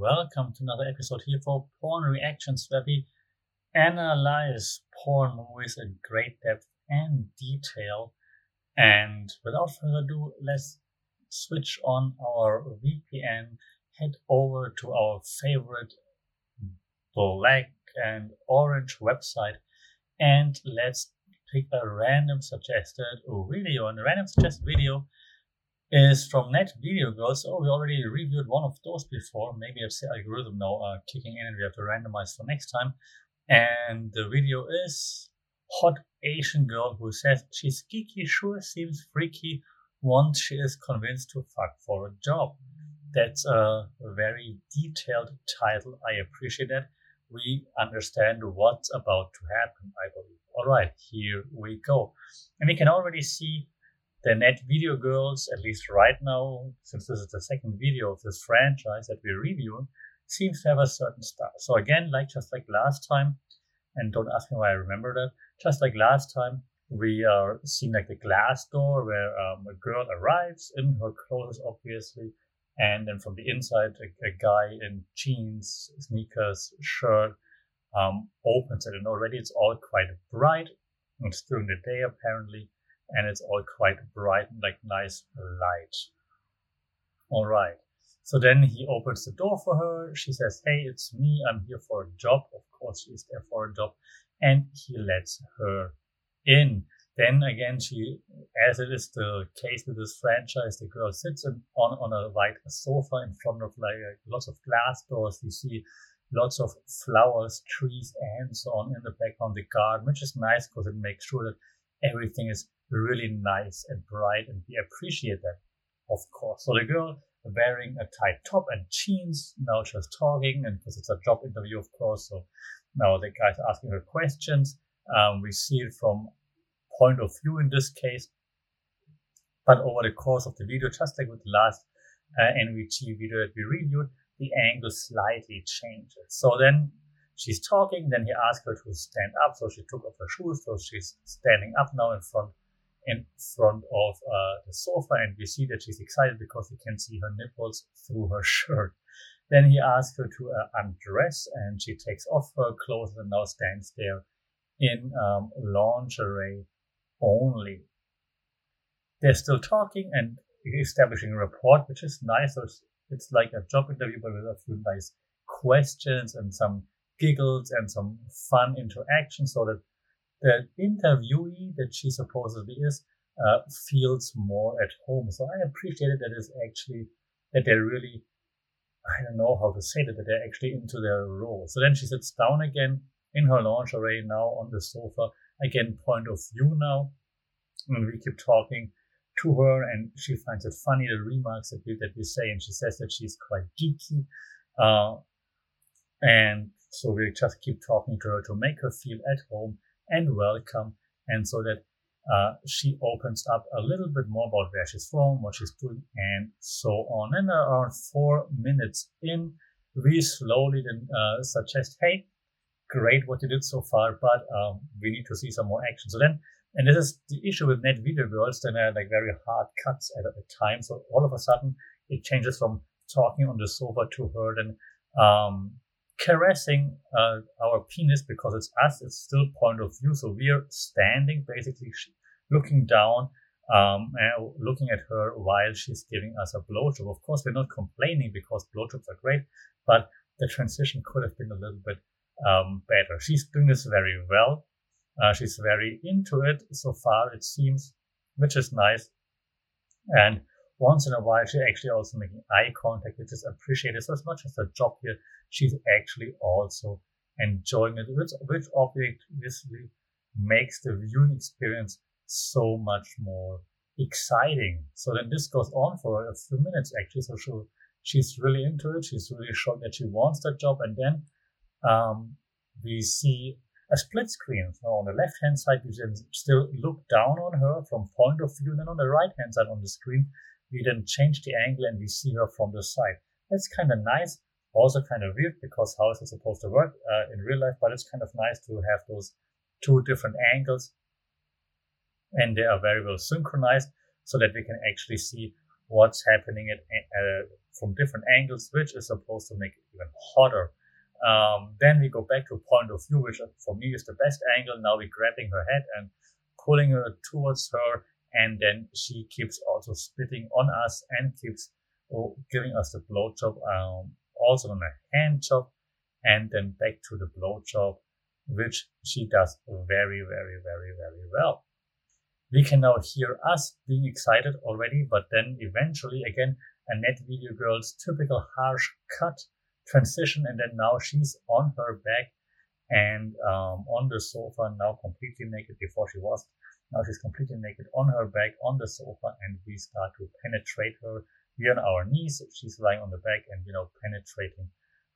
welcome to another episode here for Porn Reactions, where we analyze porn movies in great depth and detail. And without further ado, let's switch on our VPN, head over to our favorite black and orange website, and let's pick a random suggested video. And a random suggested video is from Net Video Girls. Oh, we already reviewed one of those before. Maybe the algorithm now uh, kicking in and we have to randomize for next time. And the video is Hot Asian Girl who says she's geeky, sure seems freaky once she is convinced to fuck for a job. That's a very detailed title. I appreciate that. We understand what's about to happen, I believe. All right, here we go. And we can already see the Net Video Girls, at least right now, since this is the second video of this franchise that we're reviewing, seems to have a certain style. So again, like just like last time, and don't ask me why I remember that, just like last time, we are seeing like the glass door where um, a girl arrives in her clothes, obviously, and then from the inside, a, a guy in jeans, sneakers, shirt um, opens it, and already it's all quite bright. It's during the day apparently, and it's all quite bright and like nice light. All right. So then he opens the door for her. She says, Hey, it's me. I'm here for a job. Of course, she's there for a job. And he lets her in. Then again, she, as it is the case with this franchise, the girl sits on, on a white sofa in front of like lots of glass doors. You see lots of flowers, trees, and so on in the background, the garden, which is nice because it makes sure that everything is really nice and bright, and we appreciate that, of course. So the girl wearing a tight top and jeans, now just talking, and because it's a job interview, of course. So now the guy's asking her questions. Um, we see it from point of view in this case, but over the course of the video, just like with the last uh, NVG video that we reviewed, the angle slightly changes. So then she's talking, then he asked her to stand up. So she took off her shoes, so she's standing up now in front in front of uh, the sofa, and we see that she's excited because we can see her nipples through her shirt. Then he asks her to uh, undress, and she takes off her clothes and now stands there in um, lingerie only. They're still talking and establishing a rapport, which is nice. So it's, it's like a job interview, but with a few nice questions and some giggles and some fun interaction so that the interviewee that she supposedly is uh, feels more at home. So I appreciated that it's actually that they're really, I don't know how to say that, that they're actually into their role. So then she sits down again in her lingerie now on the sofa. Again, point of view now. And we keep talking to her and she finds it funny, the remarks that we, that we say. And she says that she's quite geeky. Uh, and so we just keep talking to her to make her feel at home and welcome, and so that uh, she opens up a little bit more about where she's from, what she's doing, and so on. And around four minutes in, we slowly then uh, suggest, hey, great what you did so far, but um, we need to see some more action. So then, and this is the issue with net video girls, then are like very hard cuts at a time. So all of a sudden, it changes from talking on the sofa to her then um, caressing uh, our penis because it's us, it's still point of view. So we are standing, basically looking down, um, and looking at her while she's giving us a blowjob. Of course, we're not complaining because blowjobs are great, but the transition could have been a little bit um, better. She's doing this very well. Uh, she's very into it so far, it seems, which is nice. And once in a while, she's actually also making eye contact, which is appreciated. So it's not just a job here; she's actually also enjoying it, which, which obviously makes the viewing experience so much more exciting. So then this goes on for a few minutes actually. So she, she's really into it. She's really showing that she wants that job. And then um, we see a split screen. So on the left hand side, we can still look down on her from point of view. And then on the right hand side on the screen, we then change the angle and we see her from the side. That's kind of nice. Also kind of weird because how is it supposed to work uh, in real life? But it's kind of nice to have those two different angles and they are very well synchronized so that we can actually see what's happening at, uh, from different angles, which is supposed to make it even hotter. Um, then we go back to point of view, which for me is the best angle. Now we're grabbing her head and pulling her towards her, and then she keeps also spitting on us and keeps oh, giving us the blowjob, um, also on a hand job, and then back to the blowjob, which she does very, very, very, very well. We can now hear us being excited already, but then eventually again, a net video girl's typical harsh cut transition, and then now she's on her back and um, on the sofa, now completely naked. Before she was, now she's completely naked on her back on the sofa, and we start to penetrate her. We're on our knees. She's lying on the back, and you know, penetrating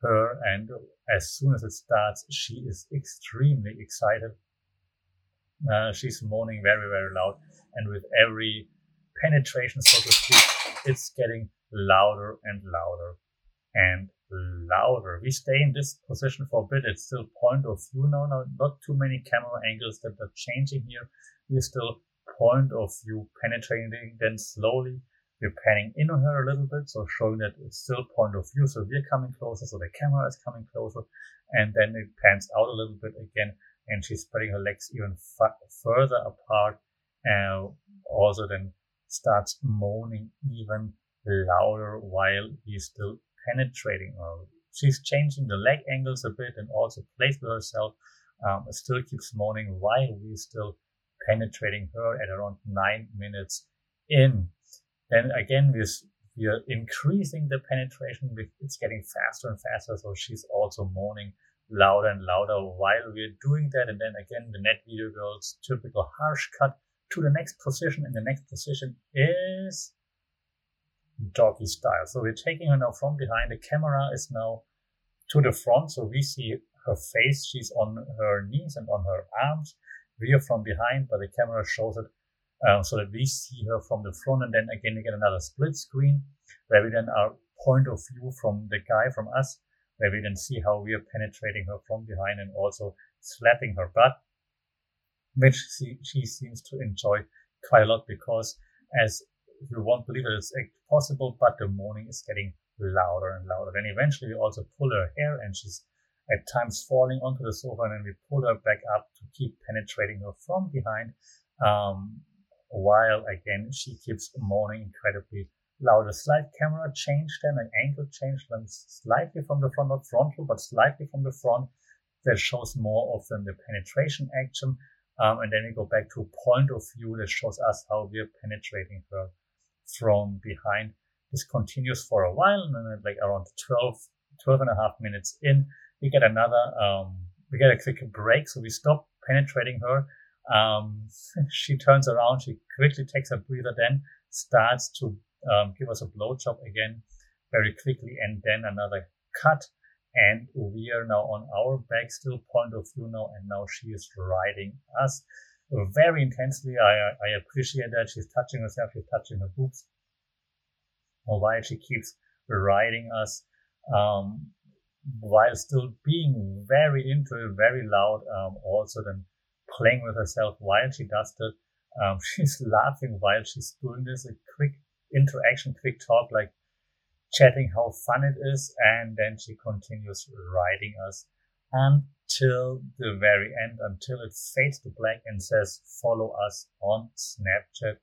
her. And as soon as it starts, she is extremely excited. Uh, she's moaning very, very loud, and with every penetration, so to speak, it's getting louder and louder and louder. We stay in this position for a bit. It's still point of view now, no, not too many camera angles that are changing here. We're still point of view penetrating, then slowly we're panning in on her a little bit, so showing that it's still point of view. So we're coming closer, so the camera is coming closer, and then it pans out a little bit again, and she's spreading her legs even further apart, and also then starts moaning even louder while he's still penetrating her. She's changing the leg angles a bit and also plays with herself. Um, still keeps moaning while we're still penetrating her at around nine minutes in. Then again, we're, we're increasing the penetration. It's getting faster and faster. So she's also moaning louder and louder while we're doing that. And then again, the net video girl's typical harsh cut to the next position. And the next position is doggy style. So we're taking her now from behind. The camera is now to the front. So we see her face. She's on her knees and on her arms. We are from behind, but the camera shows it um, so that we see her from the front. And then again, we get another split screen where we then are point of view from the guy, from us, where we then see how we are penetrating her from behind and also slapping her butt, which she, she seems to enjoy quite a lot because as you won't believe it, it's possible, but the moaning is getting louder and louder. And eventually we also pull her hair and she's at times falling onto the sofa and then we pull her back up to keep penetrating her from behind. Um, while again she keeps moaning incredibly loud. A slight camera change then, an angle change then slightly from the front, not frontal, but slightly from the front that shows more of the penetration action. Um, and then we go back to a point of view that shows us how we're penetrating her from behind. This continues for a while, and then like around 12, 12 and a half minutes in, we get another, um, we get a quick break. So we stop penetrating her. Um, she turns around, she quickly takes a breather, then starts to um, give us a blowjob again very quickly, and then another cut. And we are now on our back, still point of view now, and now she is riding us very intensely. I, I appreciate that she's touching herself, she's touching her boobs, while she keeps riding us, um, while still being very into it, very loud, um, also then playing with herself while she does it. Um, she's laughing while she's doing this, a quick interaction, quick talk, like chatting how fun it is, and then she continues riding us until the very end, until it fades to black and says, follow us on Snapchat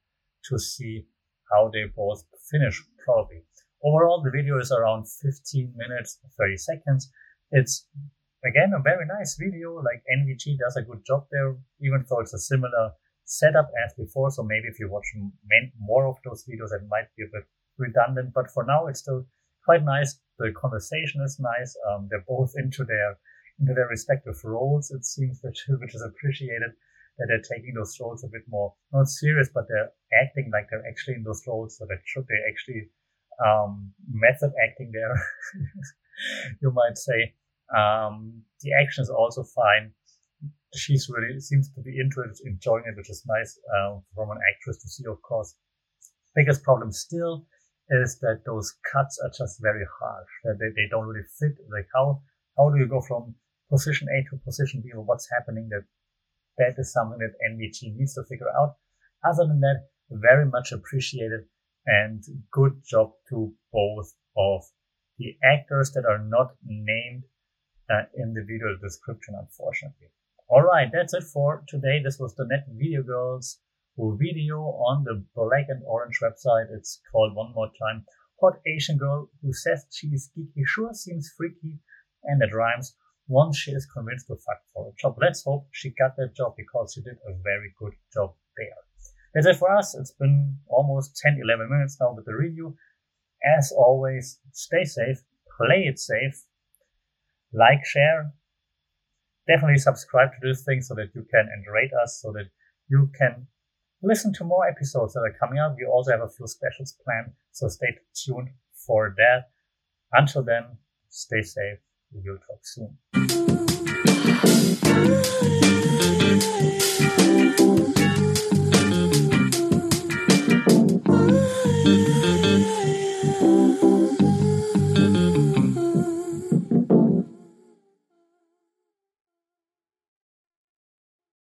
to see how they both finish, probably. Overall, the video is around 15 minutes, 30 seconds. It's again a very nice video. Like NVG does a good job there, even though it's a similar setup as before. So maybe if you watch more of those videos, it might be a bit redundant. But for now, it's still quite nice. The conversation is nice. Um, they're both into their into their respective roles. It seems which which is appreciated that they're taking those roles a bit more not serious, but they're acting like they're actually in those roles. So that should they actually um, method acting there, you might say. Um, the action is also fine. She's really seems to be it, enjoying it, which is nice uh, from an actress to see, of course. Biggest problem still is that those cuts are just very harsh. That they, they don't really fit. Like how how do you go from position A to position B or what's happening that that is something that NVG needs to figure out. Other than that, very much appreciated And good job to both of the actors that are not named uh, in the video description, unfortunately. All right, that's it for today. This was the Net Video Girls video on the Black and Orange website. It's called one more time Hot Asian Girl Who Says She's Geeky Sure Seems Freaky and it rhymes once she is convinced to fuck for a job. Let's hope she got that job because she did a very good job there. That's it for us. It's been almost 10, 11 minutes now with the review. As always, stay safe, play it safe, like, share, definitely subscribe to this thing so that you can and rate us so that you can listen to more episodes that are coming up. We also have a few specials planned, so stay tuned for that. Until then, stay safe. We will talk soon.